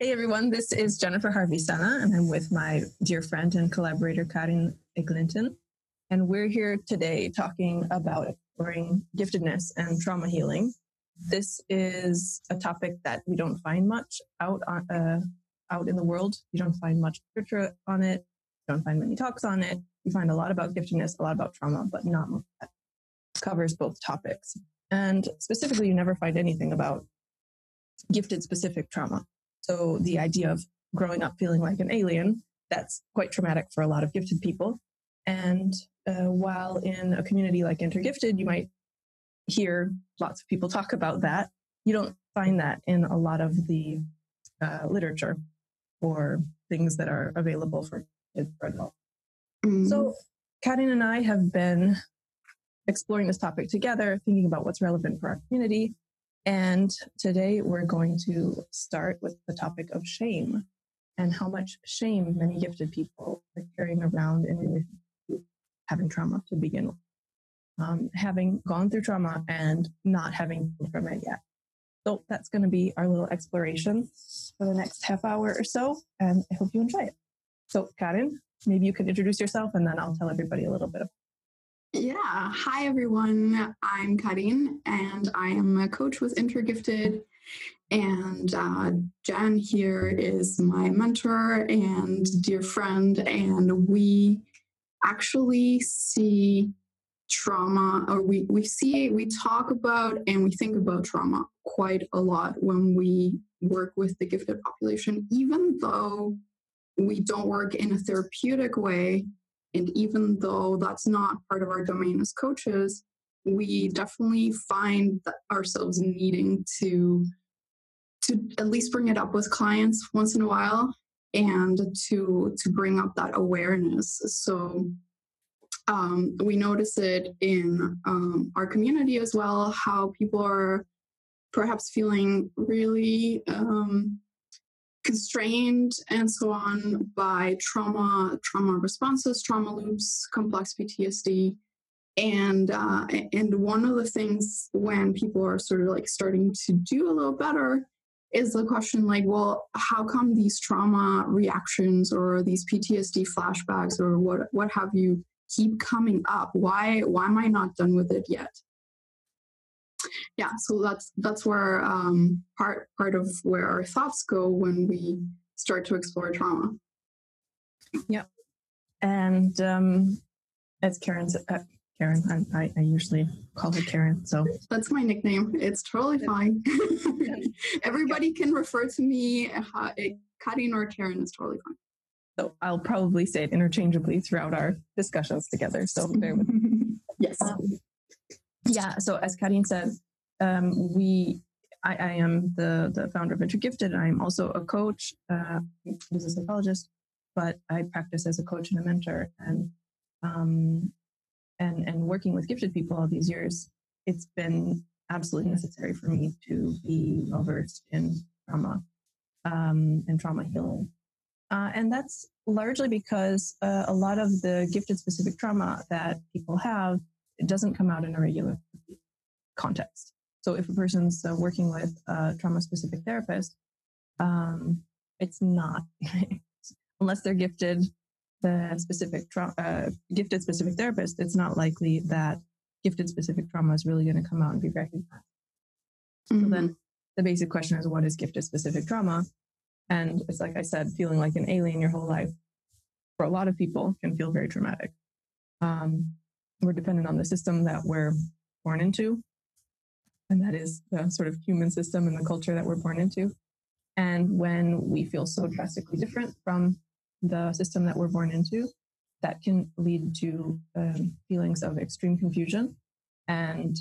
Hey everyone, this is Jennifer Harvey Sallin, and I'm with my dear friend and collaborator Karin Eglinton. And we're here today talking about exploring giftedness and trauma healing. This is a topic that we don't find much out on, uh, out in the world. You don't find much literature on it. You don't find many talks on it. You find a lot about giftedness, a lot about trauma, but not that covers both topics. And specifically, you never find anything about gifted specific trauma. So the idea of growing up feeling like an alien, that's quite traumatic for a lot of gifted people. And uh, while in a community like Intergifted, you might hear lots of people talk about that, you don't find that in a lot of the uh, literature or things that are available for kids or adults. Mm. So, Karin and I have been exploring this topic together, thinking about what's relevant for our community. And today we're going to start with the topic of shame and how much shame many gifted people are carrying around in relation to having trauma to begin with. Um, having gone through trauma and not having from it yet. So that's going to be our little exploration for the next half hour or so. And I hope you enjoy it. So, Karen, maybe you can introduce yourself and then I'll tell everybody a little bit of yeah. Hi, everyone. I'm Karin, and I am a coach with Intergifted. And uh, Jen here is my mentor and dear friend. And we actually see trauma, or we, we see, we talk about and we think about trauma quite a lot when we work with the gifted population, even though we don't work in a therapeutic way and even though that's not part of our domain as coaches, we definitely find ourselves needing to to at least bring it up with clients once in a while and to to bring up that awareness. So um, we notice it in um, our community as well, how people are perhaps feeling really um, constrained and so on by trauma, trauma responses, trauma loops, complex PTSD. And uh, and one of the things when people are sort of like starting to do a little better is the question like, well, how come these trauma reactions or these PTSD flashbacks or what what have you keep coming up? Why why am I not done with it yet? Yeah so that's that's where um, part part of where our thoughts go when we start to explore trauma. Yeah. And um as karin's uh, karin I, I usually call her Karen. so. That's my nickname. It's totally fine. Everybody can refer to me uh, karin or Karen is totally fine. So i'll probably say it interchangeably throughout our discussions together so bear with me. Yes. Um, yeah so as karin said um, we I, I, am the the founder of Intergifted. I'm also a coach, uh, as a psychologist, but I practice as a coach and a mentor. And um, and and working with gifted people all these years, it's been absolutely necessary for me to be well versed in trauma um, and trauma healing. Uh, and that's largely because uh, a lot of the gifted specific trauma that people have it doesn't come out in a regular context. So if a person's uh, working with a trauma specific therapist, um, it's not unless they're gifted the specific tra- uh, gifted specific therapist. It's not likely that gifted specific trauma is really going to come out and be recognized. Mm-hmm. So then the basic question is, what is gifted specific trauma? And it's like I said, feeling like an alien your whole life for a lot of people can feel very traumatic. Um, we're dependent on the system that we're born into and that is the sort of human system and the culture that we're born into. And when we feel so drastically different from the system that we're born into, that can lead to um, feelings of extreme confusion. And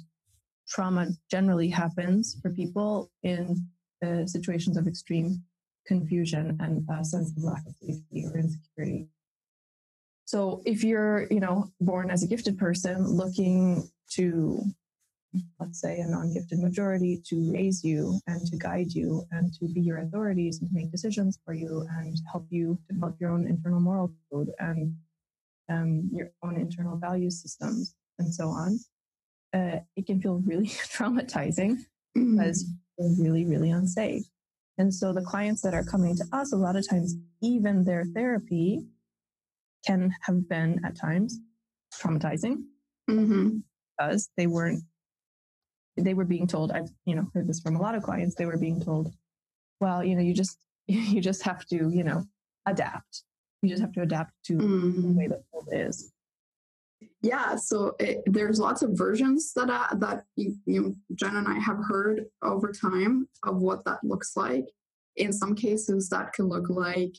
trauma generally happens for people in uh, situations of extreme confusion and a sense of lack of safety or insecurity. So if you're, you know, born as a gifted person looking to let's say, a non gifted majority to raise you and to guide you and to be your authorities and to make decisions for you and help you develop your own internal moral code and um, your own internal value systems and so on. Uh, it can feel really traumatizing because you're really, really unsafe. And so the clients that are coming to us, a lot of times, even their therapy can have been at times traumatizing Mm-hmm. because they weren't, they were being told, I've, you know, heard this from a lot of clients, they were being told, well, you know, you just, you just have to, you know, adapt. You just have to adapt to the Mm-hmm. way the world is. Yeah, so it, there's lots of versions that I, that you, you know, Jen and I have heard over time of what that looks like. In some cases, that can look like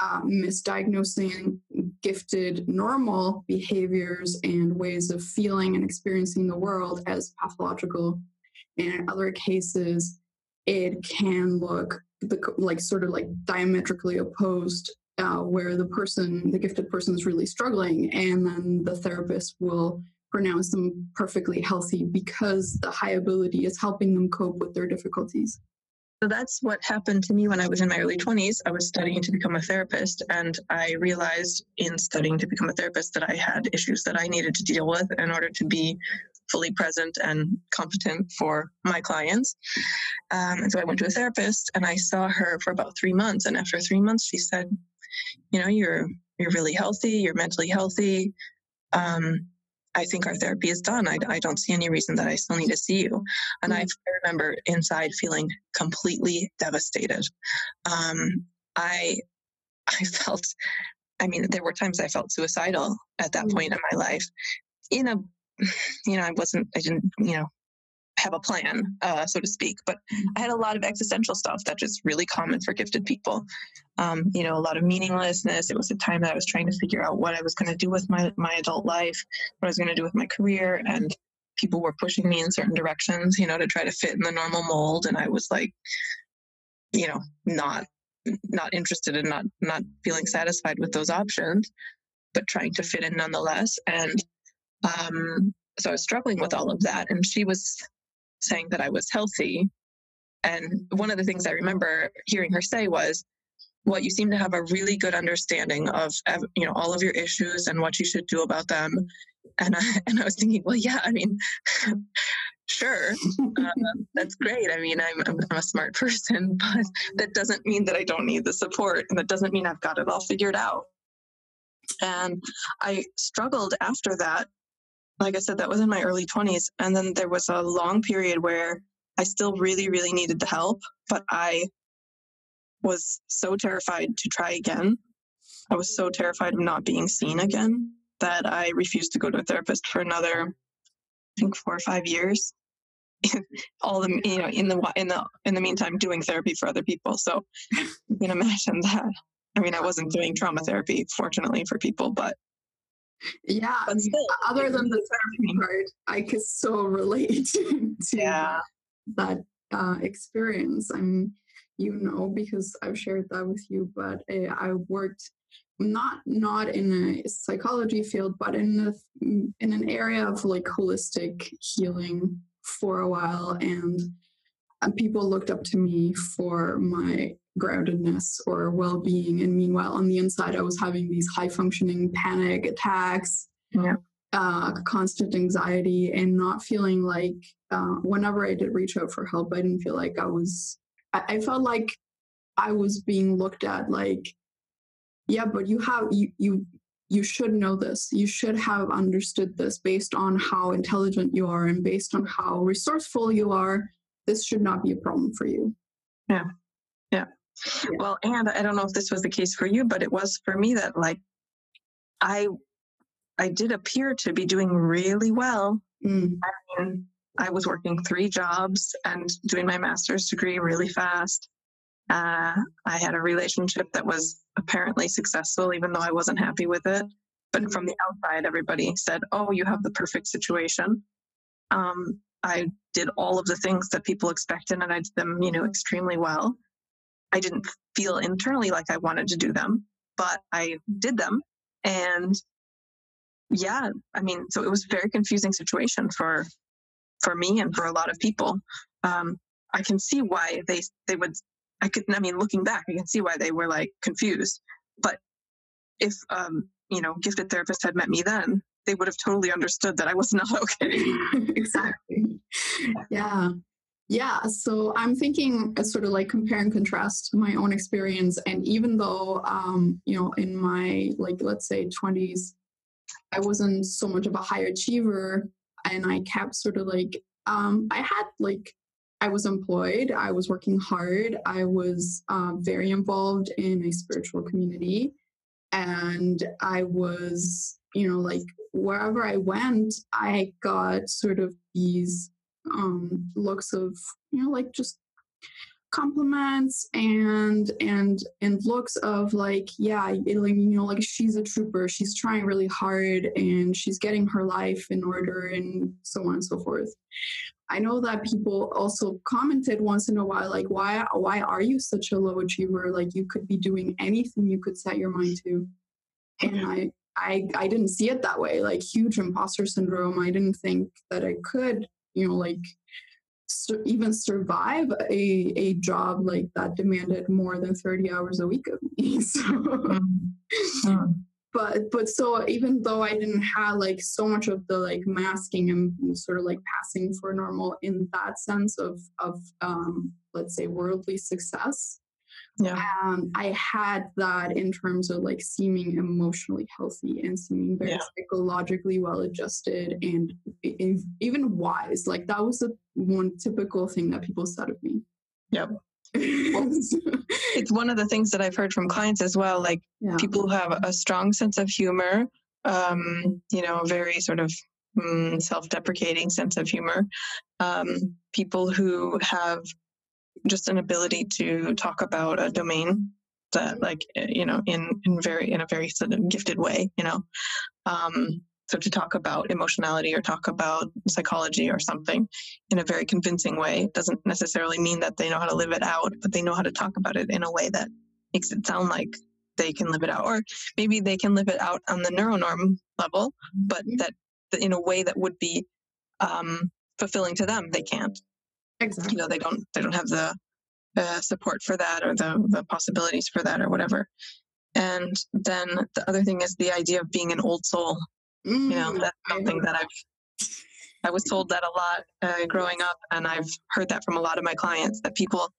uh, misdiagnosing gifted normal behaviors and ways of feeling and experiencing the world as pathological. And in other cases, it can look like sort of like diametrically opposed uh, where the person, the gifted person, is really struggling, and then the therapist will pronounce them perfectly healthy because the high ability is helping them cope with their difficulties. So that's what happened to me when I was in my early 20s. I was studying to become a therapist, and I realized in studying to become a therapist that I had issues that I needed to deal with in order to be fully present and competent for my clients. Um, and so I went to a therapist, and I saw her for about three months. And after three months, she said, "You know, you're you're really healthy. You're mentally healthy. Um, I think our therapy is done. I, I don't see any reason that I still need to see you. And I, I remember inside feeling completely devastated. Um, I, I felt, I mean, there were times I felt suicidal at that Mm. point in my life. In a, you know, I wasn't, I didn't, you know, have a plan, uh, so to speak, but I had a lot of existential stuff that's just really common for gifted people. Um, you know, a lot of meaninglessness. It was a time that I was trying to figure out what I was going to do with my, my adult life, what I was going to do with my career. And people were pushing me in certain directions, you know, to try to fit in the normal mold. And I was like, you know, not, not interested and not, not feeling satisfied with those options, but trying to fit in nonetheless. And, um, so I was struggling with all of that. And she was saying that I was healthy. And one of the things I remember hearing her say was, well, you seem to have a really good understanding of, you know, all of your issues and what you should do about them. And I, and I was thinking, well, yeah, I mean, sure, uh, that's great. I mean, I'm, I'm a smart person, but that doesn't mean that I don't need the support. And that doesn't mean I've got it all figured out. And I struggled after that. Like I said, that was in my early 20s. And then there was a long period where I still really, really needed the help, but I was so terrified to try again. I was so terrified of not being seen again that I refused to go to a therapist for another, I think, four or five years. All the you know in the in the in the meantime doing therapy for other people. So you can imagine that. I mean, I wasn't doing trauma therapy, fortunately for people, but Yeah, but still, other than the therapy part, I could so relate to yeah, that uh, experience. i mean you know, because I've shared that with you, but uh, I worked not not in a psychology field, but in a, in an area of like holistic healing for a while, and uh, people looked up to me for my groundedness or well-being. And meanwhile on the inside i was having these high functioning panic attacks Yeah. uh, constant anxiety and not feeling like uh, whenever i did reach out for help i didn't feel like i was I, I felt like i was being looked at like yeah but you have you you you should know this. You should have understood this based on how intelligent you are and based on how resourceful you are. This should not be a problem for you Well, and I don't know if this was the case for you, but it was for me that like I I did appear to be doing really well. Mm, And I was working three jobs and doing my master's degree really fast. Uh, I had a relationship that was apparently successful, even though I wasn't happy with it. But from the outside, everybody said, "Oh, you have the perfect situation." Um, I did all of the things that people expected, and I did them, you know, extremely well. I didn't feel internally like I wanted to do them, but I did them. And yeah, I mean, so it was a very confusing situation for for me and for a lot of people. Um, I can see why they they would. I could. I mean, looking back, I can see why they were like confused. But if um, you know, gifted therapist had met me then, they would have totally understood that I was not okay. exactly. Yeah. Yeah, so I'm thinking uh, sort of like compare and contrast my own experience. And even though, um, you know, in my like, let's say 20s, I wasn't so much of a high achiever and I kept sort of like, um, I had like, I was employed, I was working hard, I was uh, very involved in a spiritual community, and I was, you know, like wherever I went, I got sort of these um, looks of you know like just compliments and and and looks of like yeah it, like you know like she's a trooper. She's trying really hard and she's getting her life in order and so on and so forth. I know that people also commented once in a while like why why are you such a low achiever? Like you could be doing anything you could set your mind to. And i i i didn't see it that way. Like huge imposter syndrome. I didn't think that i could you know like even survive a, a job like that demanded more than 30 hours a week of me so mm-hmm. but but so even though i didn't have like so much of the like masking and sort of like passing for normal in that sense of of um let's say worldly success yeah. Um, I had that in terms of like seeming emotionally healthy and seeming very yeah. psychologically well adjusted and even wise. Like that was the one typical thing that people said of me. Yep. it's one of the things that I've heard from clients as well. Like yeah. people who have a strong sense of humor, um, you know, a very sort of mm, self-deprecating sense of humor. Um, people who have just an ability to talk about a domain that like eh, you know in in very in a very sort of gifted way you know um so to talk about emotionality or talk about psychology or something in a very convincing way doesn't necessarily mean that they know how to live it out but they know how to talk about it in a way that makes it sound like they can live it out or maybe they can live it out on the neuronorm level but mm-hmm. that in a way that would be um, fulfilling to them they can't Exactly. You know, they don't they don't have the uh, support for that or the the possibilities for that or whatever. And then the other thing is the idea of being an old soul. Mm, you know, mm, that's something that I've I was told that a lot uh, growing up, and I've heard that from a lot of my clients that people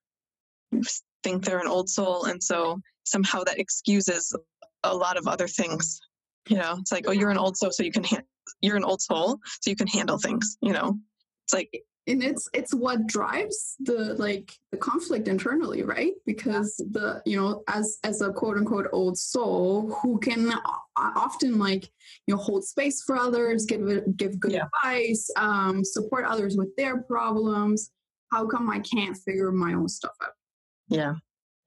think they're an old soul, and so somehow that excuses a lot of other things. You know, it's like, oh, you're an old soul, so you can ha- you're an old soul, so you can handle things. You know, it's like and it's it's what drives the like the conflict internally right? Because the you know as as a quote unquote old soul who can often like you know hold space for others give give good yeah. advice um support others with their problems how come i can't figure my own stuff out? Yeah.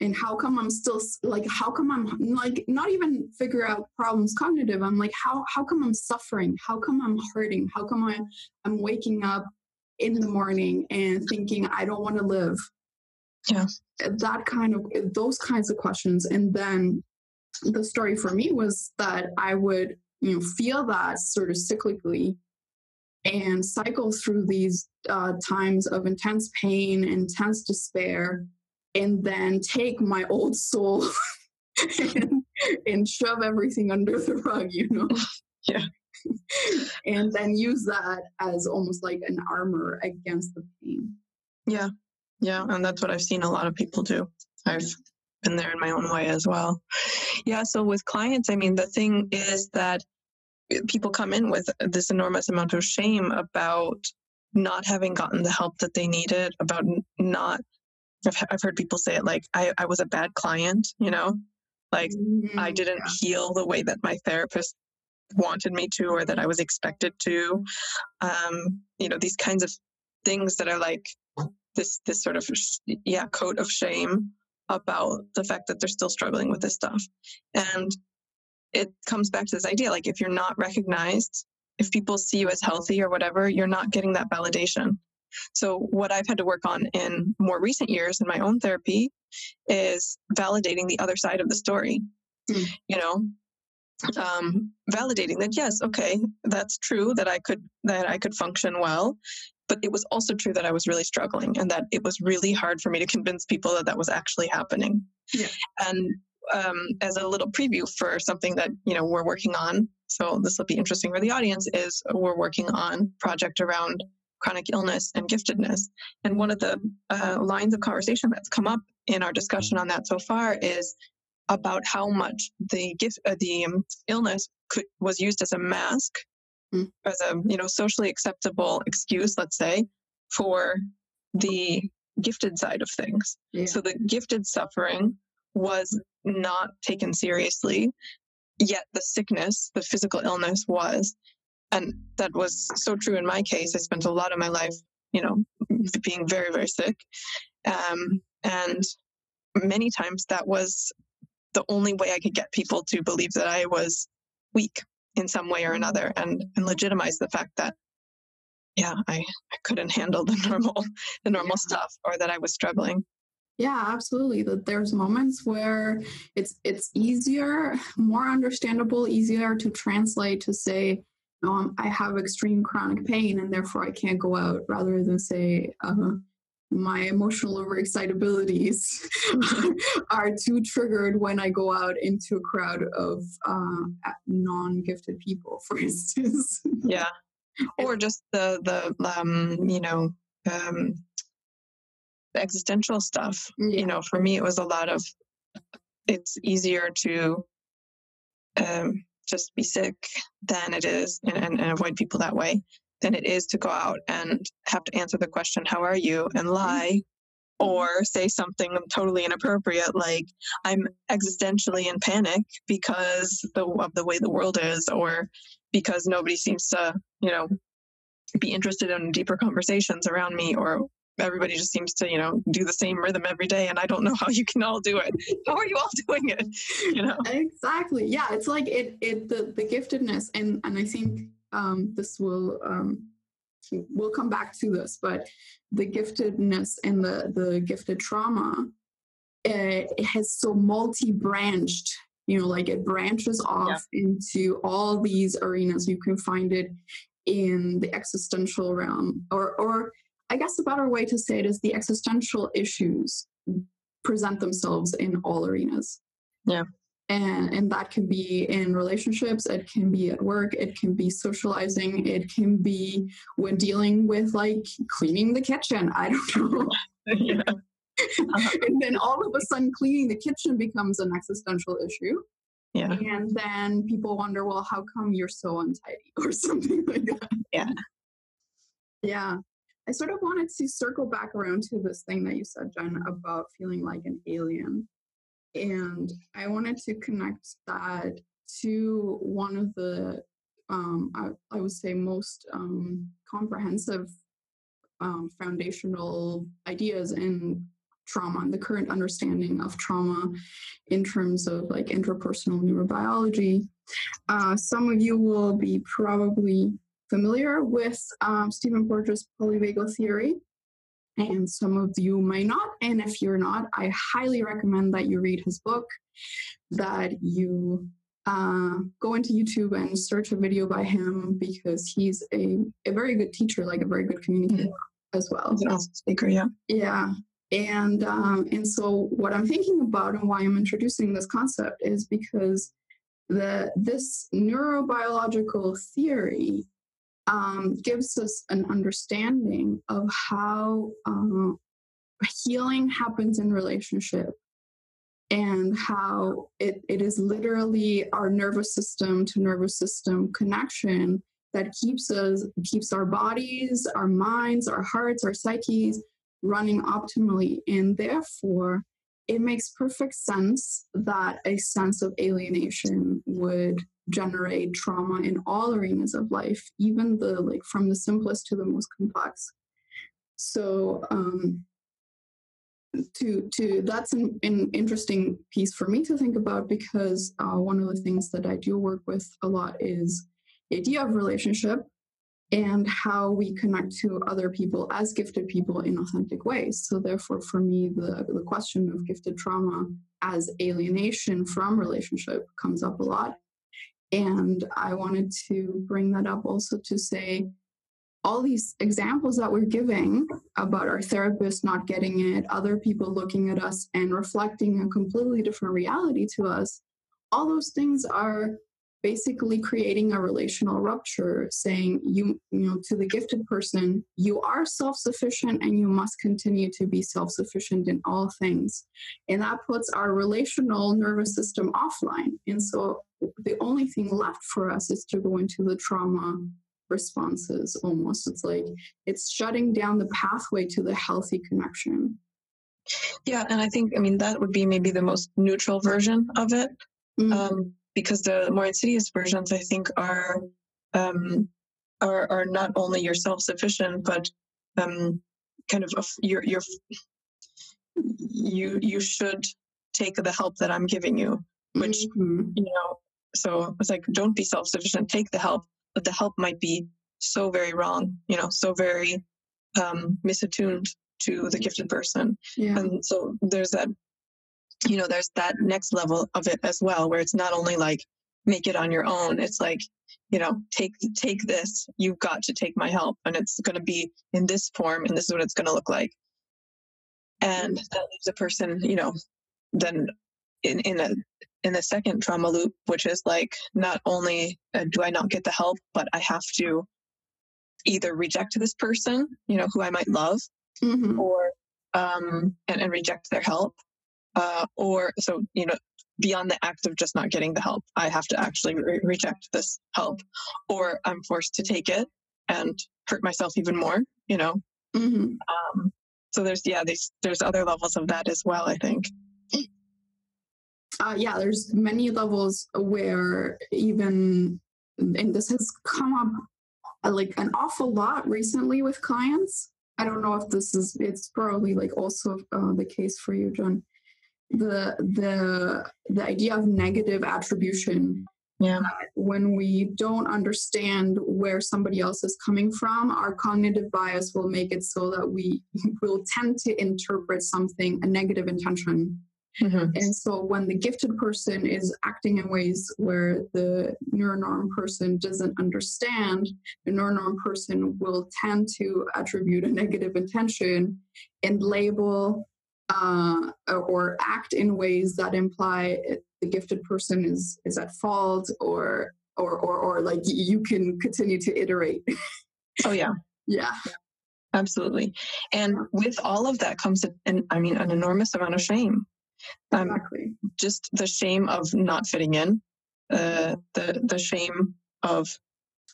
And how come i'm still like how come i'm like not even figure out problems cognitive i'm like how how come i'm suffering? How come i'm hurting? How come i i'm waking up in the morning and thinking, I don't want to live? Yeah. That kind of, those kinds of questions. And then the story for me was that I would, you know, feel that sort of cyclically and cycle through these uh, times of intense pain, intense despair, and then take my old soul and, and shove everything under the rug, you know? Yeah. and then use that as almost like an armor against the pain. Yeah. Yeah. And that's what I've seen a lot of people do. I've been there in my own way as well. Yeah. So with clients, I mean, the thing is that people come in with this enormous amount of shame about not having gotten the help that they needed, about not. I've, I've heard people say it like, I, I was a bad client, you know? Like, mm-hmm. I didn't heal the way that my therapist wanted me to or that I was expected to. Um, you know, these kinds of things that are like this this sort of yeah coat of shame about the fact that they're still struggling with this stuff. And it comes back to this idea like if you're not recognized, if people see you as healthy or whatever, you're not getting that validation. So, what I've had to work on in more recent years in my own therapy is validating the other side of the story. Mm. You know, um, validating that yes, okay, that's true that I could that I could function well, but it was also true that I was really struggling and that it was really hard for me to convince people that that was actually happening. Yeah. And um, as a little preview for something that you know we're working on, so this will be interesting for the audience. Is we're working on project around chronic illness and giftedness. And one of the uh, lines of conversation that's come up in our discussion on that so far is about how much the gift, uh, the um, illness could, was used as a mask, mm. as a you know socially acceptable excuse, let's say, for the gifted side of things. Yeah. So the gifted suffering was not taken seriously, yet the sickness, the physical illness was. And that was so true in my case. I spent a lot of my life, you know, being very, very sick. Um, and many times that was the only way I could get people to believe that I was weak in some way or another and, and legitimize the fact that yeah, I, I couldn't handle the normal the normal yeah. stuff or that I was struggling. Yeah, absolutely. That there's moments where it's it's easier, more understandable, easier to translate to say, um, I have extreme chronic pain and therefore I can't go out, rather than say, uh, my emotional overexcitabilities are too triggered when I go out into a crowd of uh, non-gifted people, for instance. yeah, or just the the um, you know um, existential stuff. Yeah. You know, for me, it was a lot of. It's easier to um, just be sick than it is, and, and, and avoid people that way than it is to go out and have to answer the question, "How are you?" and mm-hmm. lie or say something totally inappropriate like i'm existentially in panic because the, of the way the world is or because nobody seems to you know be interested in deeper conversations around me or everybody just seems to you know do the same rhythm every day and i don't know how you can all do it. How are you all doing it? You know? Exactly. Yeah it's like it it the, the giftedness and and i think um this will um we'll come back to this but the giftedness and the the gifted trauma it, it has so multi-branched you know like it branches off yeah. into all these arenas you can find it in the existential realm or or I guess a better way to say it is the existential issues present themselves in all arenas. Yeah. And and that can be in relationships, it can be at work, it can be socializing, it can be when dealing with like cleaning the kitchen. I don't know. yeah. Uh-huh. and then all of a sudden cleaning the kitchen becomes an existential issue. Yeah. And then people wonder, well, how come you're so untidy or something like that? Yeah. Yeah. I sort of wanted to circle back around to this thing that you said, Jen, about feeling like an alien. And I wanted to connect that to one of the, um, I, I, would say, most um, comprehensive um, foundational ideas in trauma and the current understanding of trauma in terms of like interpersonal neurobiology. Uh, some of you will be probably familiar with um, Stephen Porges' polyvagal theory, and some of you may not. And if you're not, I highly recommend that you read his book, that you uh, go into YouTube and search a video by him because he's a, a very good teacher, like a very good communicator mm-hmm. as well. He's an awesome speaker, yeah. Yeah. And um, and so what I'm thinking about and why I'm introducing this concept is because the this neurobiological theory um, gives us an understanding of how uh, healing happens in relationship and how it, it is literally our nervous system to nervous system connection that keeps us keeps our bodies our minds our hearts our psyches running optimally. And therefore it makes perfect sense that a sense of alienation would generate trauma in all arenas of life, even the like from the simplest to the most complex. So um, to to that's an, an interesting piece for me to think about because uh, one of the things that I do work with a lot is the idea of relationship and how we connect to other people as gifted people in authentic ways. So therefore, for me, the, the question of gifted trauma as alienation from relationship comes up a lot and I wanted to bring that up also to say all these examples that we're giving about our therapist not getting it, other people looking at us and reflecting a completely different reality to us, all those things are basically creating a relational rupture saying you you know to the gifted person you are self-sufficient and you must continue to be self-sufficient in all things. And that puts our relational nervous system offline. And so the only thing left for us is to go into the trauma responses almost. It's like it's shutting down the pathway to the healthy connection. Yeah and i think i mean that would be maybe the most neutral version of it. Mm-hmm. um, because the more insidious versions, I think, are um, are are not only your self sufficient, but um, kind of your your you you should take the help that I'm giving you, which mm-hmm. you know. So it's like, don't be self sufficient. Take the help, but the help might be so very wrong, you know, so very um, misattuned to the gifted person. Yeah. And so there's that you know, there's that next level of it as well, where it's not only like make it on your own. It's like, you know, take take this. You've got to take my help, and it's going to be in this form, and this is what it's going to look like. And that leaves a person, you know, then in in a in the second trauma loop, which is like not only uh, do I not get the help, but I have to either reject this person, you know, who I might love, mm-hmm. or um, and, and reject their help, uh, or so you know beyond the act of just not getting the help i have to actually re- reject this help. Or i'm forced to take it and hurt myself even more you know? Mm-hmm. um, so there's yeah there's there's other levels of that as well i think. Uh, yeah there's many levels where even and this has come up uh, like an awful lot recently with clients. I don't know if this is it's probably like also uh, the case for you Jen the the the idea of negative attribution yeah when we don't understand where somebody else is coming from our cognitive bias will make it so that we will tend to interpret something a negative intention mm-hmm. and so when the gifted person is acting in ways where the neuronorm person doesn't understand the neuronorm person will tend to attribute a negative intention and label uh, or act in ways that imply the gifted person is is at fault or or or, or like you can continue to iterate. Oh yeah. Yeah. Absolutely. And with all of that comes an i mean an enormous amount of shame. Um, exactly. just the shame of not fitting in uh, the the shame of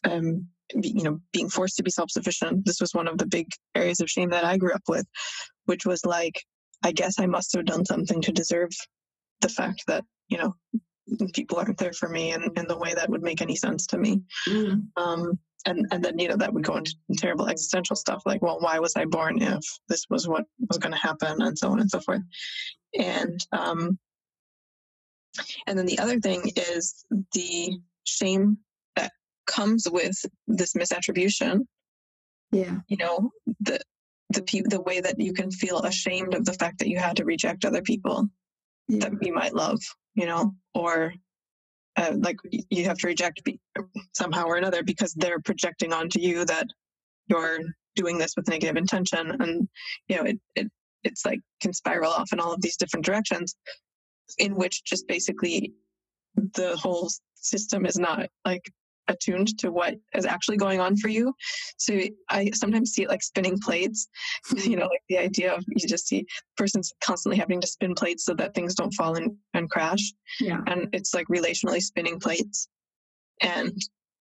um, you know being forced to be self-sufficient. This was one of the big areas of shame that i grew up with which was like I guess I must have done something to deserve the fact that, you know, people aren't there for me in, in the way that would make any sense to me. Mm. Um, and, and then, you know, that would go into terrible existential stuff like, well, why was I born if this was what was going to happen and so on and so forth. And, um, and then the other thing is the shame that comes with this misattribution. Yeah. You know, the, the pe- the way that you can feel ashamed of the fact that you had to reject other people yeah. that you might love, you know, or uh, like you have to reject be- somehow or another because they're projecting onto you that you're doing this with negative intention, and you know it it it's like can spiral off in all of these different directions, in which just basically the whole system is not like attuned to what is actually going on for you. So I sometimes see it like spinning plates, you know, like the idea of you just see person's constantly having to spin plates so that things don't fall and, and crash. Yeah. And it's like relationally spinning plates and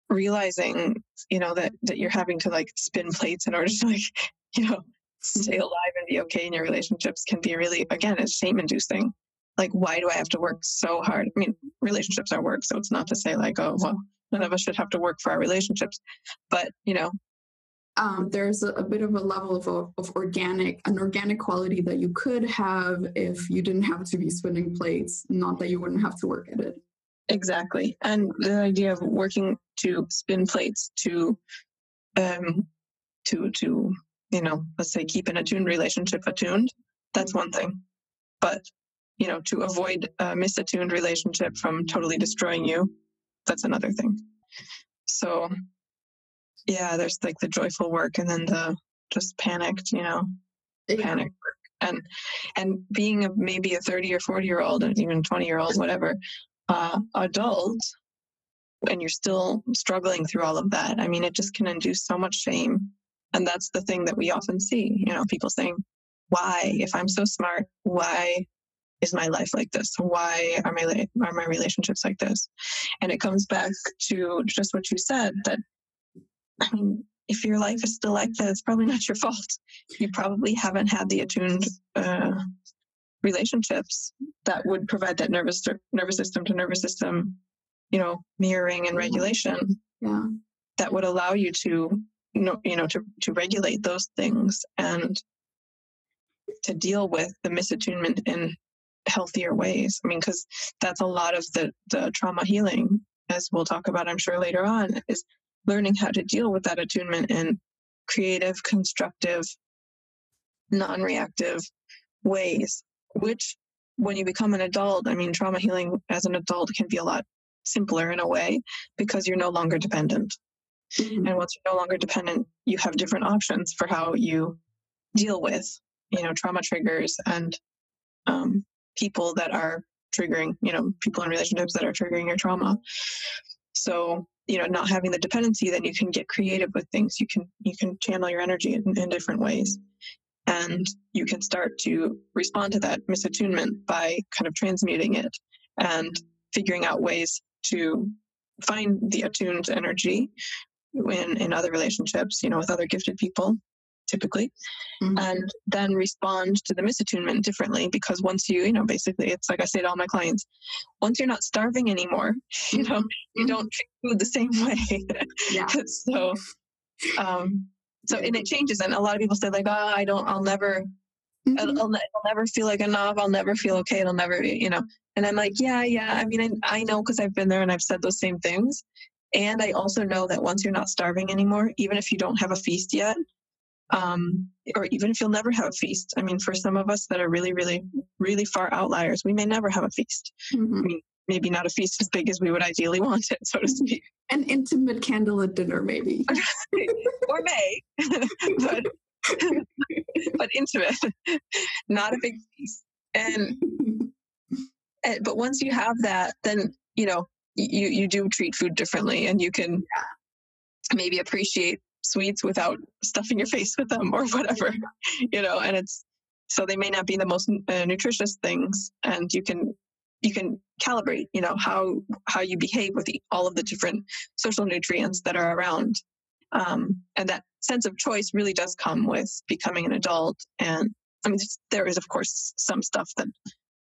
realizing, you know, that, that you're having to like spin plates in order to like, you know, stay alive and be okay in your relationships can be really, again, it's shame inducing like why do i have to work so hard i mean relationships are work so it's not to say like oh well none of us should have to work for our relationships. But you know. Um, there's a, a, bit of a level of, of organic an organic quality that you could have if you didn't have to be spinning plates not that you wouldn't have to work at it. Exactly. And the idea of working to spin plates to um to to you know let's say keep an attuned relationship attuned that's one thing. But you know to avoid a misattuned relationship from totally destroying you that's another thing. So yeah, there's like the joyful work and then the just panicked, you know, yeah. panic work. And and being a, maybe a 30 or 40 year old and even 20 year old, whatever, uh, adult, and you're still struggling through all of that, I mean, it just can induce so much shame. And that's the thing that we often see, you know, people saying, why, if I'm so smart, why is my life like this? Why are my are my relationships like this? And it comes back to just what you said that I mean, if your life is still like that, it's probably not your fault. You probably haven't had the attuned uh, relationships that would provide that nervous nervous system to nervous system, you know, mirroring and regulation. Yeah. That would allow you to, you know, you know, to to regulate those things and to deal with the misattunement in healthier ways. I mean, because that's a lot of the the trauma healing, as we'll talk about, I'm sure later on, is learning how to deal with that attunement in creative, constructive, non reactive ways, which when you become an adult, I mean, trauma healing as an adult can be a lot simpler in a way because you're no longer dependent. Mm-hmm. And once you're no longer dependent, you have different options for how you deal with, you know, trauma triggers and um, people that are triggering, you know, people in relationships that are triggering your trauma. So you know not having the dependency then you can get creative with things you can you can channel your energy in, in different ways and you can start to respond to that misattunement by kind of transmuting it and figuring out ways to find the attuned energy in in other relationships you know with other gifted people typically mm-hmm. and then respond to the misattunement differently because once you you know basically it's like i say to all my clients once you're not starving anymore you know mm-hmm. you don't treat food the same way yeah. so um so and it changes and a lot of people say like oh i don't i'll never mm-hmm. I'll, I'll, I'll, never feel like enough i'll never feel okay it'll never be you know and i'm like yeah yeah i mean i, I know because i've been there and i've said those same things and i also know that once you're not starving anymore even if you don't have a feast yet um, or even if you'll never have a feast. I mean, for some of us that are really, really, really far outliers, we may never have a feast. Mm-hmm. I mean, maybe not a feast as big as we would ideally want it, so to speak. An intimate candlelit dinner, maybe. or may, but, but intimate, not a big feast. And, and, but once you have that, then, you know, you, you do treat food differently and you can yeah. maybe appreciate sweets without stuffing your face with them or whatever, you know, and it's so they may not be the most uh, nutritious things and you can you can calibrate you know how how you behave with the, all of the different social nutrients that are around. Um, and that sense of choice really does come with becoming an adult and i mean there is of course some stuff that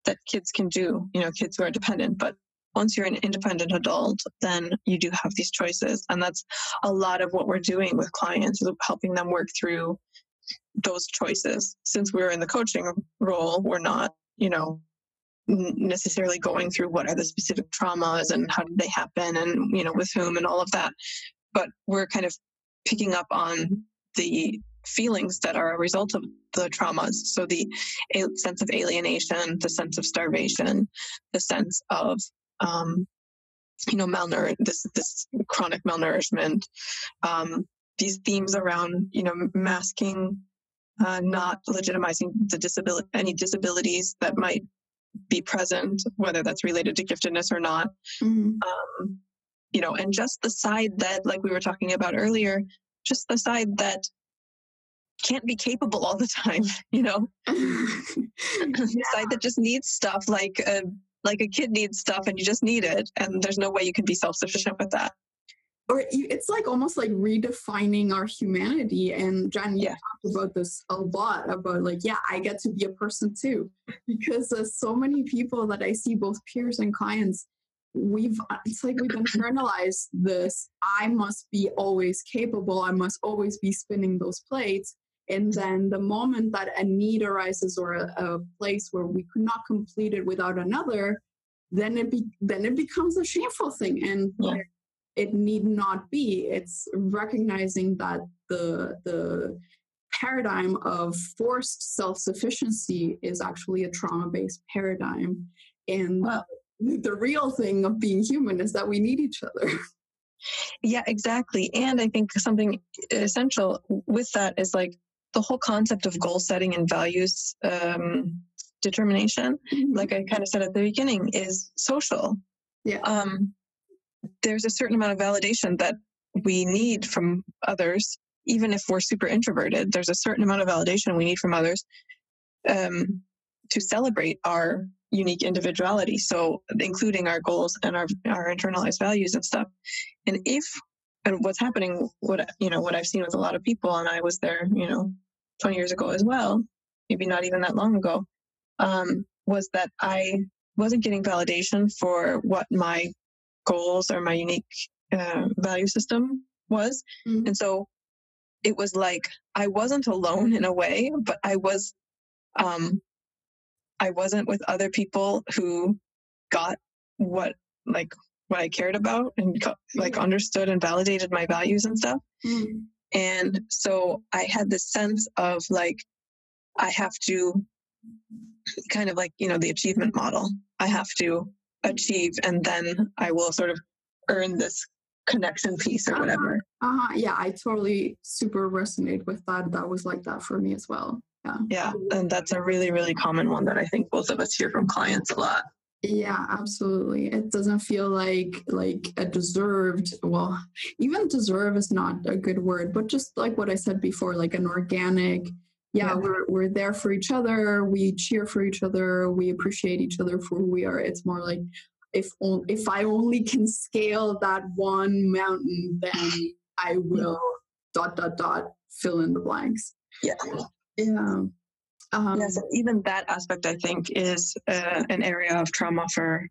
that kids can do you know kids who are dependent but once you're an independent adult, then you do have these choices. And that's a lot of what we're doing with clients, helping them work through those choices. Since we're in the coaching role, we're not, you know, necessarily going through what are the specific traumas and how did they happen and, you know, with whom and all of that. But we're kind of picking up on the feelings that are a result of the traumas. So the sense of alienation, the sense of starvation, the sense of um, you know, malnour this this chronic malnourishment, um, these themes around you know masking, uh, not legitimizing the disability any disabilities that might be present, whether that's related to giftedness or not. Mm-hmm. Um, you know, and just the side that, like we were talking about earlier, just the side that can't be capable all the time, you know, yeah. the side that just needs stuff like a like a kid needs stuff and you just need it and there's no way you can be self-sufficient with that or it's like almost like redefining our humanity and Jen you yeah. talked about this a lot about like yeah i get to be a person too because uh, so many people that i see both peers and clients we've it's like we've internalized this i must be always capable i must always be spinning those plates and then the moment that a need arises or a, a place where we could not complete it without another, then it be, then it becomes a shameful thing, and yeah. it need not be. It's recognizing that the the paradigm of forced self sufficiency is actually a trauma based paradigm, and the real thing of being human is that we need each other. Yeah, exactly. And I think something essential with that is like the whole concept of goal setting and values um, determination, mm-hmm. like I kind of said at the beginning, is social. Yeah. Um, there's a certain amount of validation that we need from others, even if we're super introverted. There's a certain amount of validation we need from others um, to celebrate our unique individuality. So, including our goals and our our internalized values and stuff. And if and what's happening, what you know, what I've seen with a lot of people, and I was there, you know, 20 years ago as well, maybe not even that long ago, um, was that I wasn't getting validation for what my goals or my unique uh, value system was. Mm-hmm. And so it was like I wasn't alone in a way, but I was, um, I wasn't with other people who got what like what I cared about and like understood and validated my values and stuff. Mm-hmm. And so I had this sense of like I have to kind of like you know the achievement model. I have to achieve and then I will sort of earn this connection piece or whatever. Uh-huh. uh-huh. Yeah, I totally super resonate with that. That was like that for me as well. Yeah. Yeah. And that's a really, really common one that I think both of us hear from clients a lot. Yeah, absolutely. It doesn't feel like like a deserved, well, even deserve is not a good word, but just like what I said before, like an organic, yeah, yeah, we're we're there for each other, we cheer for each other, we appreciate each other for who we are. It's more like if if I only can scale that one mountain, then I will dot dot dot fill in the blanks. Yeah. Yeah. Um, yes, even that aspect, I think, is uh, an area of trauma for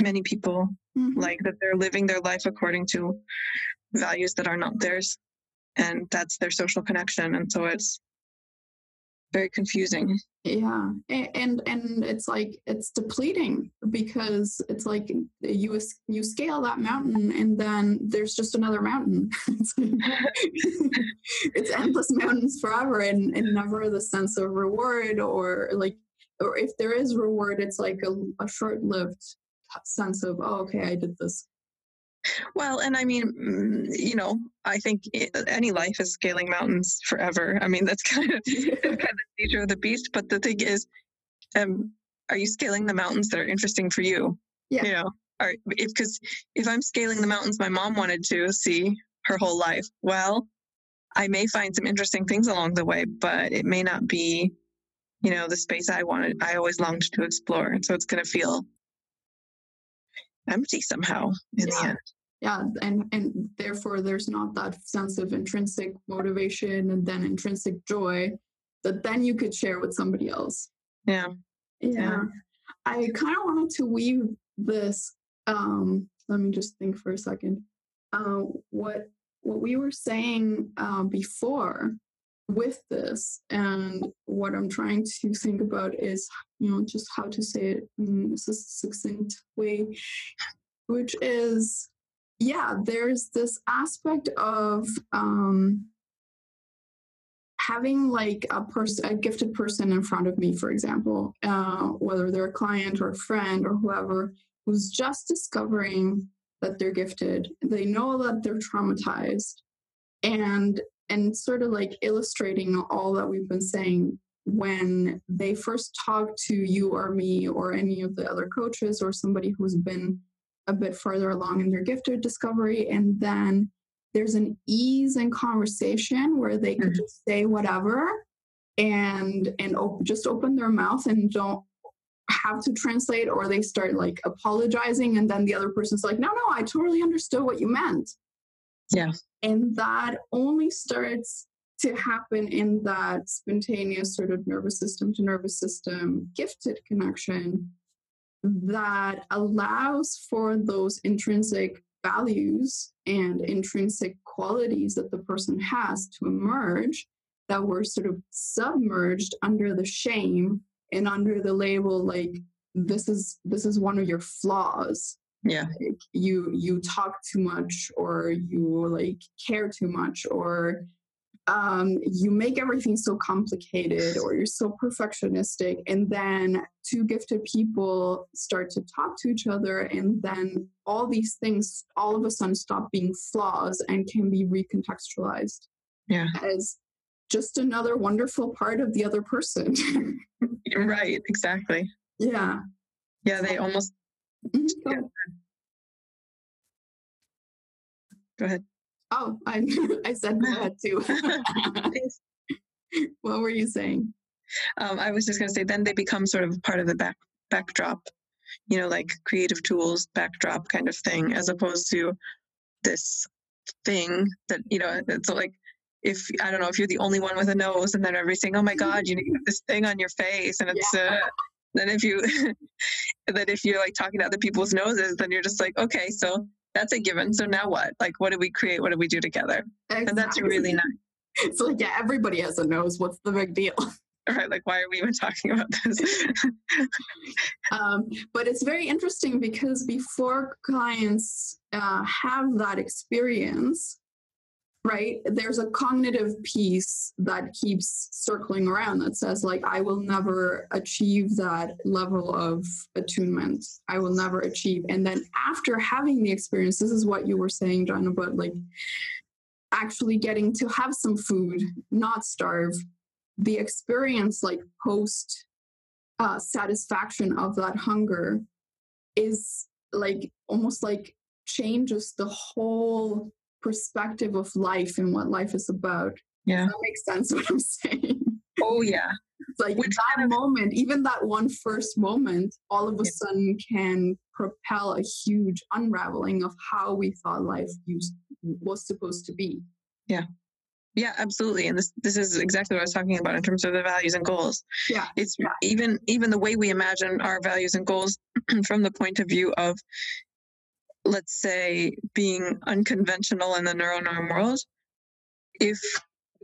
many people. Mm-hmm. Like that they're living their life according to values that are not theirs, and that's their social connection. And so it's very confusing. Yeah and and it's like it's depleting because it's like you you scale that mountain and then there's just another mountain. It's, it's endless mountains forever and, and never the sense of reward or like or if there is reward it's like a, a short-lived sense of oh okay i did this well, and I mean, mm, you know, I think any life is scaling mountains forever. I mean, that's kind of, kind of the nature of the beast. But the thing is, um, are you scaling the mountains that are interesting for you? Yeah. You know, if because if I'm scaling the mountains my mom wanted to see her whole life, well, I may find some interesting things along the way, but it may not be, you know, the space I wanted. I always longed to explore, and so it's going to feel empty somehow in yeah. the end yeah and and therefore there's not that sense of intrinsic motivation and then intrinsic joy that then you could share with somebody else. Yeah. Yeah, yeah. i kind of wanted to weave this um let me just think for a second. Uh, what what we were saying uh, before with this and what i'm trying to think about is you know just how to say it in a succinct way which is yeah there's this aspect of um having like a person a gifted person in front of me for example uh, whether they're a client or a friend or whoever who's just discovering that they're gifted. They know that they're traumatized and and sort of like illustrating all that we've been saying. When they first talk to you or me or any of the other coaches or somebody who's been a bit further along in their gifted discovery and then there's an ease in conversation where they can mm-hmm. just say whatever and and op- just open their mouth and don't have to translate or they start like apologizing and then the other person's like no no i totally understood what you meant. Yeah. And that only starts to happen in that spontaneous sort of nervous system to nervous system gifted connection that allows for those intrinsic values and intrinsic qualities that the person has to emerge that were sort of submerged under the shame and under the label like this is this is one of your flaws. Yeah. Like you you talk too much or you like care too much or um, you make everything so complicated or you're so perfectionistic and then two gifted people start to talk to each other and then all these things all of a sudden stop being flaws and can be recontextualized yeah as just another wonderful part of the other person right exactly yeah yeah they almost mm-hmm. yeah. go ahead. Oh, I I said that too. what were you saying? Um, I was just going to say, then they become sort of part of the back backdrop, you know, like creative tools backdrop kind of thing, as opposed to this thing that you know. It's like if I don't know if you're the only one with a nose, and then everybody's saying, "Oh my God, you need this thing on your face," and it's. Yeah. Uh, then if you, then if you're like talking to other people's noses, then you're just like, okay, so that's a given. So now what? Like, what do we create? What do we do together? Exactly. And that's really nice. It's like, yeah, everybody has a nose. What's the big deal? right like why are we even talking about this um, but it's very interesting because before clients uh, have that experience right? There's a cognitive piece that keeps circling around that says like i will never achieve that level of attunement. I will never achieve. And then after having the experience this is what you were saying Jen about like actually getting to have some food not starve the experience like post uh, satisfaction of that hunger is like almost like changes the whole perspective of life and what life is about. Yeah. Does that makes sense what I'm saying. Oh yeah. It's like Which that kind of... moment, even that one first moment, all of a yeah. sudden can propel a huge unraveling of how we thought life used was supposed to be. Yeah. Yeah, absolutely. And this this is exactly what I was talking about in terms of the values and goals. Yeah. It's yeah. even even the way we imagine our values and goals from the point of view of let's say being unconventional in the neuronorm world. If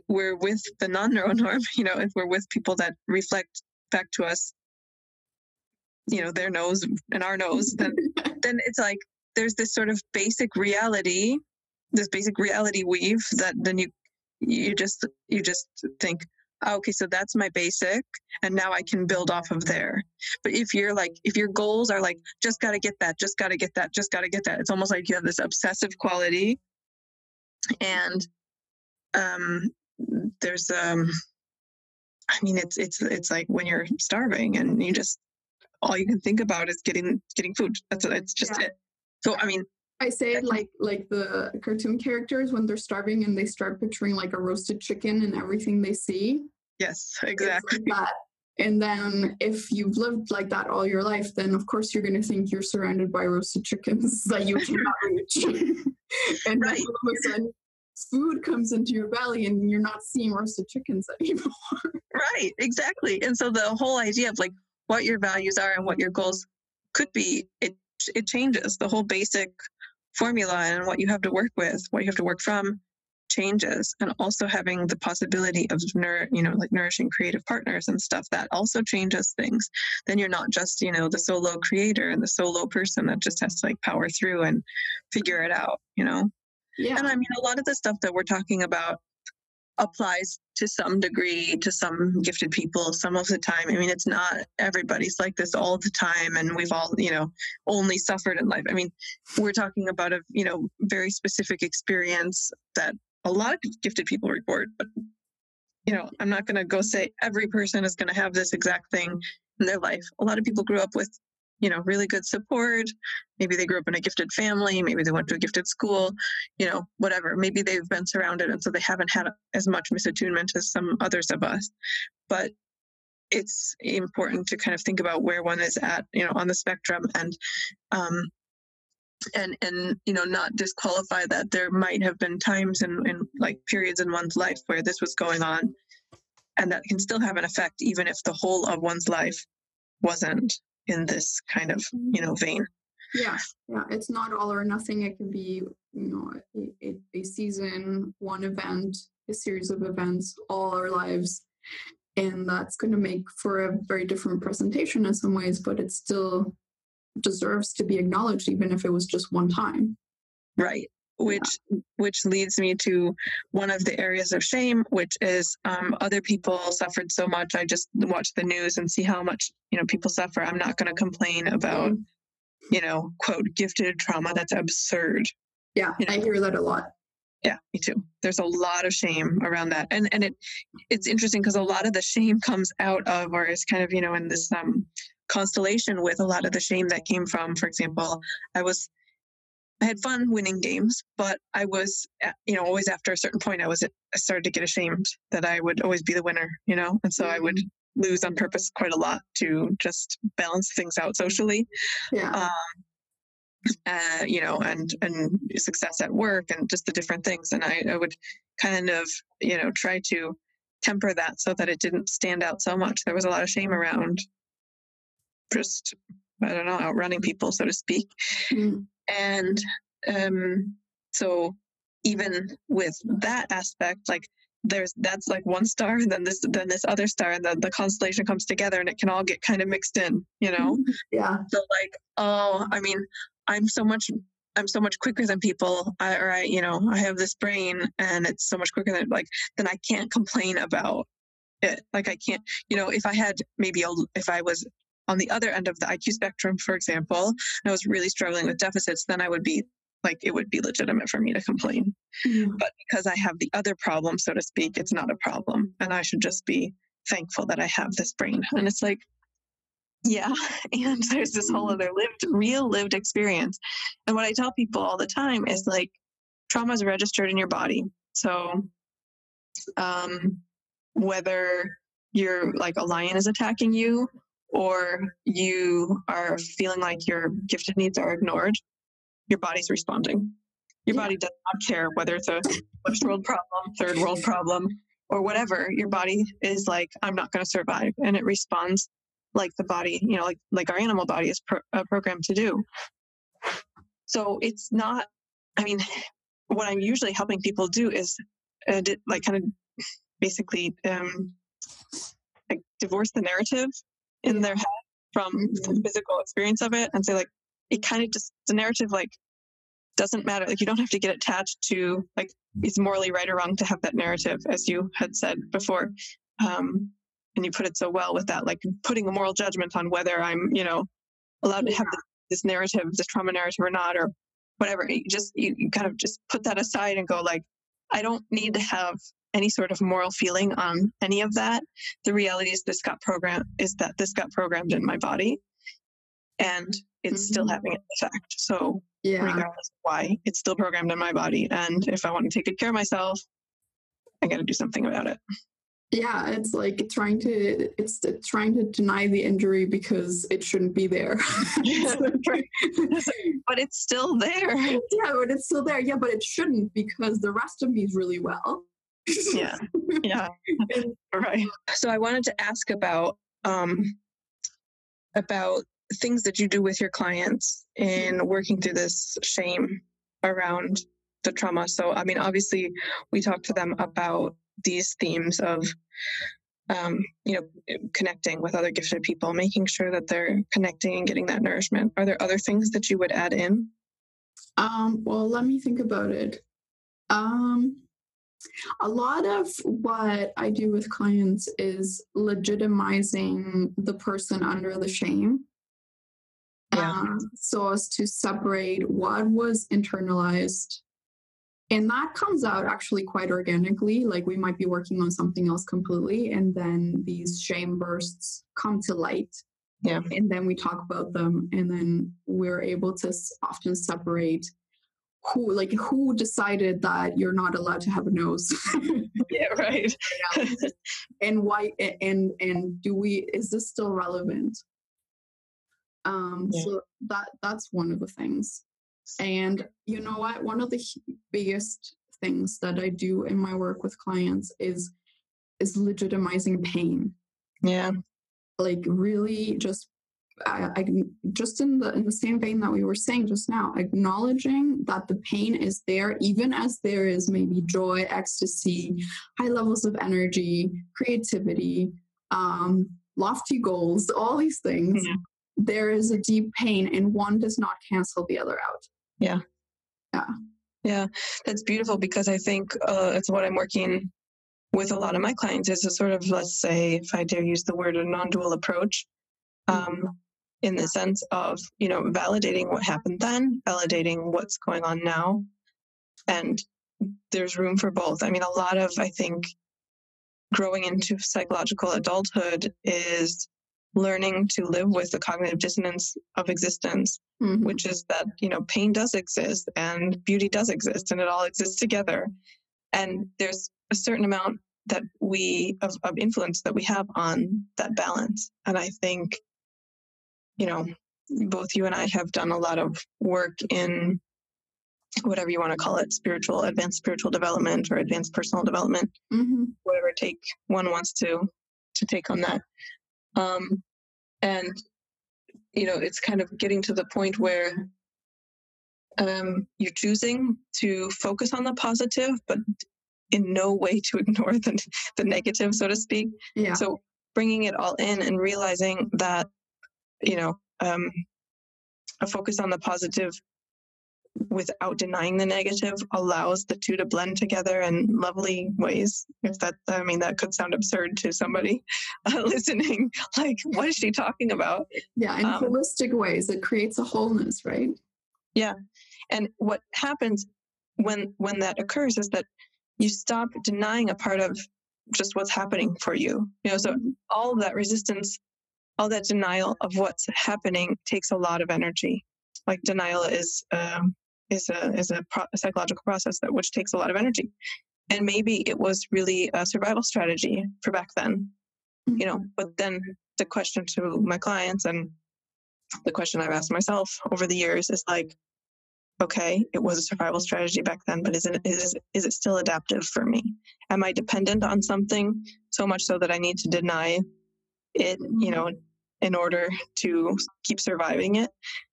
we're with the non-neuronorm, you know, if we're with people that reflect back to us, you know, their nose and our nose, then then it's like there's this sort of basic reality this basic reality weave that then you you just you just think okay so that's my basic and now i can build off of there. But if you're like if your goals are like just got to get that just got to get that just got to get that it's almost like you have this obsessive quality. And um there's um i mean it's it's it's like when you're starving and you just all you can think about is getting getting food. That's it's just yeah. it. So i mean I say it like like the cartoon characters when they're starving and they start picturing like a roasted chicken and everything they see. Yes, exactly. Like that. And then if you've lived like that all your life, then of course you're going to think you're surrounded by roasted chickens that you cannot reach. and right. then all of a sudden, food comes into your belly and you're not seeing roasted chickens anymore. right, exactly. And so the whole idea of like what your values are and what your goals could be, it it changes. The whole basic formula and what you have to work with, what you have to work from changes and also having the possibility of nour- you know like nourishing creative partners and stuff that also changes things. Then you're not just you know the solo creator and the solo person that just has to like power through and figure it out you know? Yeah. And i mean a lot of the stuff that we're talking about applies to some degree to some gifted people some of the time. I mean it's not everybody's like this all the time and we've all you know only suffered in life. I mean we're talking about a you know very specific experience that a lot of gifted people report but you know i'm not going to go say every person is going to have this exact thing in their life. A lot of people grew up with you know really good support. Maybe they grew up in a gifted family maybe they went to a gifted school you know whatever. Maybe they've been surrounded and so they haven't had as much misattunement as some others of us. But it's important to kind of think about where one is at you know on the spectrum and um and and you know not disqualify that there might have been times and like periods in one's life where this was going on and that can still have an effect even if the whole of one's life wasn't in this kind of you mm-hmm. know vein. Yeah yeah it's not all or nothing it can be you know a, a, season one event a series of events all our lives and that's going to make for a very different presentation in some ways but it still deserves to be acknowledged even if it was just one time. Right which which leads me to one of the areas of shame which is um, other people suffered so much. I just watch the news and see how much you know people suffer. I'm not going to complain about you know quote gifted trauma. That's absurd. Yeah you know? i hear that a lot. Yeah me too. There's a lot of shame around that. And and it it's interesting because a lot of the shame comes out of or is kind of you know in this um constellation with a lot of the shame that came from for example i was I had fun winning games, but I was, you know, always after a certain point, I was, I started to get ashamed that I would always be the winner, you know, and so I would mm-hmm. lose on purpose quite a lot to just balance things out socially. Yeah. Um, uh, you know, and and success at work and just the different things. And I, I would kind of, you know, try to temper that so that it didn't stand out so much. There was a lot of shame around just, I don't know, outrunning people, so to speak. Mm. And um, so even with that aspect, like there's that's like one star, and then this then this other star, and then the constellation comes together, and it can all get kind of mixed in, you know. Yeah. So like, oh, I mean, I'm so much I'm so much quicker than people, I, or I, you know, I have this brain and it's so much quicker than like, then I can't complain about it. Like I can't, you know, if I had maybe, a, if I was on the other end of the IQ spectrum, for example, and I was really struggling with deficits, then I would be like, it would be legitimate for me to complain. Mm-hmm. But because I have the other problem, so to speak, it's not a problem. And I should just be thankful that I have this brain. And it's like, yeah. And there's this whole other lived, real lived experience. And what I tell people all the time is like, trauma is registered in your body. So, um, whether you're like a lion is attacking you or you are feeling like your gifted needs are ignored, your body's responding. Your yeah. body does not care whether it's a first world problem, third world problem, or whatever. Your body is like, I'm not going to survive. And it responds like the body, you know, like like our animal body is pro- uh, programmed to do. So it's not. I mean, what I'm usually helping people do is uh, like kind of basically um, like divorce the narrative in their head from the mm-hmm. physical experience of it and say like it kind of just the narrative like doesn't matter like you don't have to get attached to like it's morally right or wrong to have that narrative as you had said before um, and you put it so well with that, like putting a moral judgment on whether I'm, you know, allowed to have this, this narrative, this trauma narrative or not, or whatever. You just you, you kind of just put that aside and go like, I don't need to have any sort of moral feeling on any of that. The reality is this got program is that this got programmed in my body and it's mm-hmm. still having an effect. So yeah. regardless of why, it's still programmed in my body. And if I want to take good care of myself, I got to do something about it yeah it's like trying to it's trying to deny the injury because it shouldn't be there but it's still there yeah but it's still there yeah but it shouldn't because the rest of me is really well yeah. Yeah. Right. so i wanted to ask about um about things that you do with your clients in working through this shame around the trauma. So i mean obviously we talked to them about these themes of um, you know connecting with other gifted people making sure that they're connecting and getting that nourishment. Are there other things that you would add in? Um, well let me think about it. Um, a lot of what i do with clients is legitimizing the person under the shame. Yeah. Um, so as to separate what was internalized and that comes out actually quite organically like we might be working on something else completely and then these shame bursts come to light. Yeah. And then we talk about them and then we're able to often separate who like who decided that you're not allowed to have a nose yeah right and why and and do we is this still relevant um yeah. so that that's one of the things and you know what? One of the biggest things that I do in my work with clients is is legitimizing pain. Yeah. Like really just I, I, just in the in the same vein that we were saying just now, acknowledging that the pain is there, even as there is maybe joy, ecstasy, high levels of energy, creativity, um, lofty goals, all these things. Yeah. There is a deep pain, and one does not cancel the other out. Yeah. Yeah. Yeah. That's beautiful because I think uh, it's what I'm working with a lot of my clients is a sort of, let's say, if I dare use the word, a non dual approach. Um, mm-hmm. In the sense of you know validating what happened then validating what's going on now and there's room for both i mean a lot of i think growing into psychological adulthood is learning to live with the cognitive dissonance of existence, Mhm. which is that, you know, pain does exist and beauty does exist and it all exists together. And there's a certain amount that we of, of influence that we have on that balance. And I think, you know, both you and I have done a lot of work in whatever you want to call it, spiritual, advanced spiritual development or advanced personal development Mhm. whatever take one wants to to take on that um and you know it's kind of getting to the point where um you're choosing to focus on the positive but in no way to ignore the, the negative so to speak Yeah. so bringing it all in and realizing that you know um a focus on the positive without denying the negative allows the two to blend together in lovely ways if that i mean that could sound absurd to somebody uh, listening like what is she talking about yeah. In um, holistic ways, it creates a wholeness, right? Yeah. And what happens when when that occurs is that you stop denying a part of just what's happening for you you know so all of that resistance all that denial of what's happening takes a lot of energy. Like denial is um, is a is a, pro- a psychological process that which takes a lot of energy. And maybe it was really a survival strategy for back then you know but then the question to my clients and the question i've asked myself over the years is like okay it was a survival strategy back then but is it is, is it still adaptive for me? Am i dependent on something so much so that i need to deny it you know mm-hmm. in order to keep surviving it?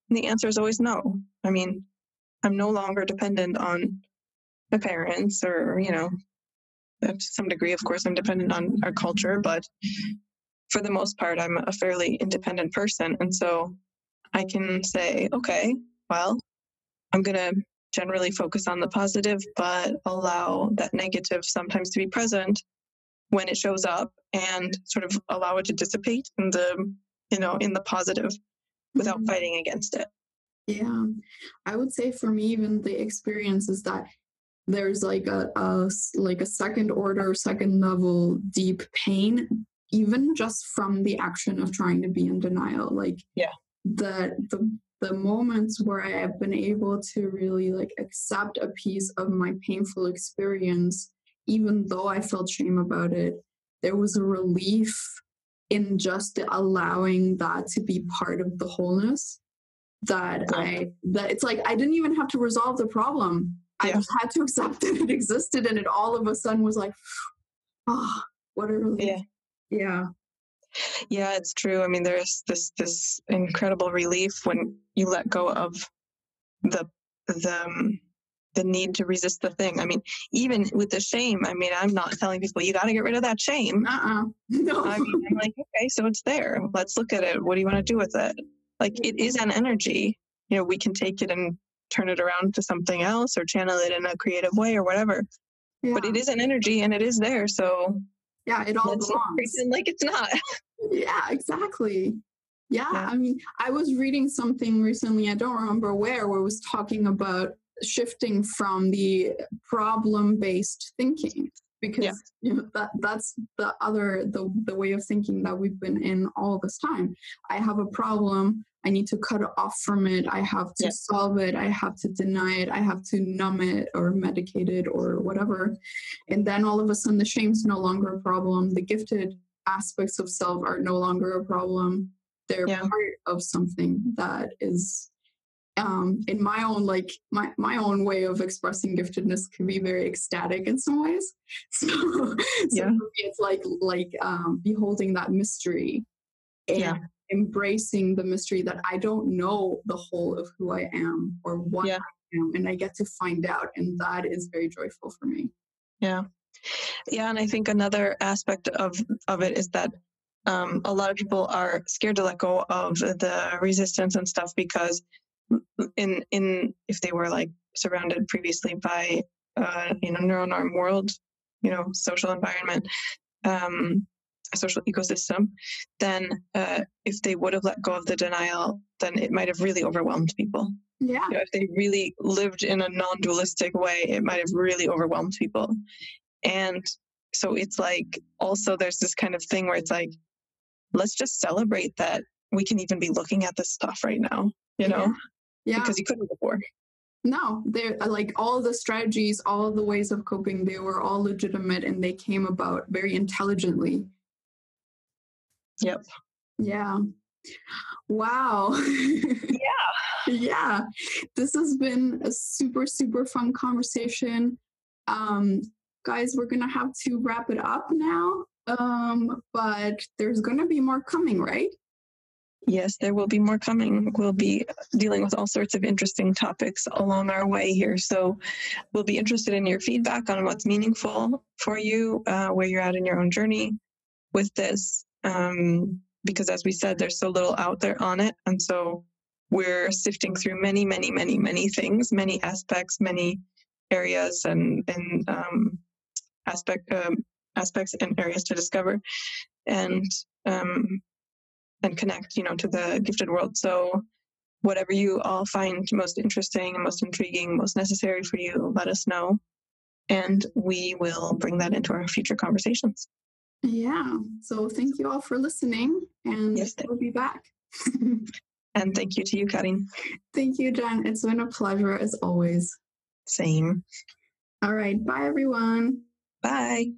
And the answer is always no. I mean i'm no longer dependent on my parents or you know uh, to some degree of course i'm dependent on our culture but for the most part i'm a fairly independent person and so i can say okay well i'm going to generally focus on the positive but allow that negative sometimes to be present when it shows up and sort of allow it to dissipate in the you know in the positive without Mhm. fighting against it Yeah, I would say for me, even the experience is that there's like a, a like a second order, second level deep pain, even just from the action of trying to be in denial. Like Yeah. the the the moments where I have been able to really like accept a piece of my painful experience, even though I felt shame about it, there was a relief in just allowing that to be part of the wholeness that Yeah. I that it's like I didn't even have to resolve the problem. I just had to accept that it existed and it all of a sudden was like, oh, what a relief. Yeah. Yeah. Yeah, it's true. I mean, there's this this incredible relief when you let go of the the um, the need to resist the thing. I mean, even with the shame. I mean, I'm not telling people you got to get rid of that shame. Uh-uh. No. I mean, I'm like, okay, so it's there. Let's look at it. What do you want to do with it? Like, it is an energy. You know, we can take it and turn it around to something else or channel it in a creative way or whatever. yeah. But it is an energy and it is there. So yeah, it all belongs. pretend like it's not. Yeah, exactly. Yeah, Yeah. I mean, I was reading something recently, I don't remember where, where it was talking about shifting from the problem based thinking because Yeah. you know that that's the other the the way of thinking that we've been in all this time. I have a problem, I need to cut off from it, I have to Yeah. solve it, I have to deny it, I have to numb it or medicate it or whatever. And then all of a sudden the shame's no longer a problem. The gifted aspects of self are no longer a problem. They're Yeah. part of something that is um in my own like my my own way of expressing giftedness can be very ecstatic in some ways. So, so Yeah. it's like like um beholding that mystery and Yeah. embracing the mystery that I don't know the whole of who I am or what Yeah. I am and I get to find out and that is very joyful for me. Yeah. Yeah, and I think another aspect of of it is that um, a lot of people are scared to let go of the resistance and stuff because in in if they were like surrounded previously by uh, you know neuronorm world, you know social environment, um, a social ecosystem, then uh, if they would have let go of the denial, then it might have really overwhelmed people Yeah. you know, if they really lived in a non-dualistic way, it might have really overwhelmed people. And so it's like also there's this kind of thing where it's like let's just celebrate that we can even be looking at this stuff right now, you know, Yeah. because you couldn't before. No, they're uh, like all the strategies, all the ways of coping, they were all legitimate and they came about very intelligently. Yep. Yeah. Wow. Yeah. yeah. This has been a super, super fun conversation. Um, guys, we're gonna have to wrap it up now. Um, but there's gonna be more coming, right? Yes, there will be more coming. We'll be dealing with all sorts of interesting topics along our way here. So we'll be interested in your feedback on what's meaningful for you, uh, where you're at in your own journey with this. Um, because as we said, there's so little out there on it. And so we're sifting through many, many, many, many things, many aspects, many areas and, and um, aspect, um, aspects and areas to discover. And um, and connect, you know, to the gifted world. So whatever you all find most interesting and most intriguing, most necessary for you, let us know. And we will bring that into our future conversations. Yeah. So thank you all for listening and Yes, we'll be back. And thank you to you, Karin. thank you, Jen. It's been a pleasure as always. Same. All right. Bye everyone. Bye.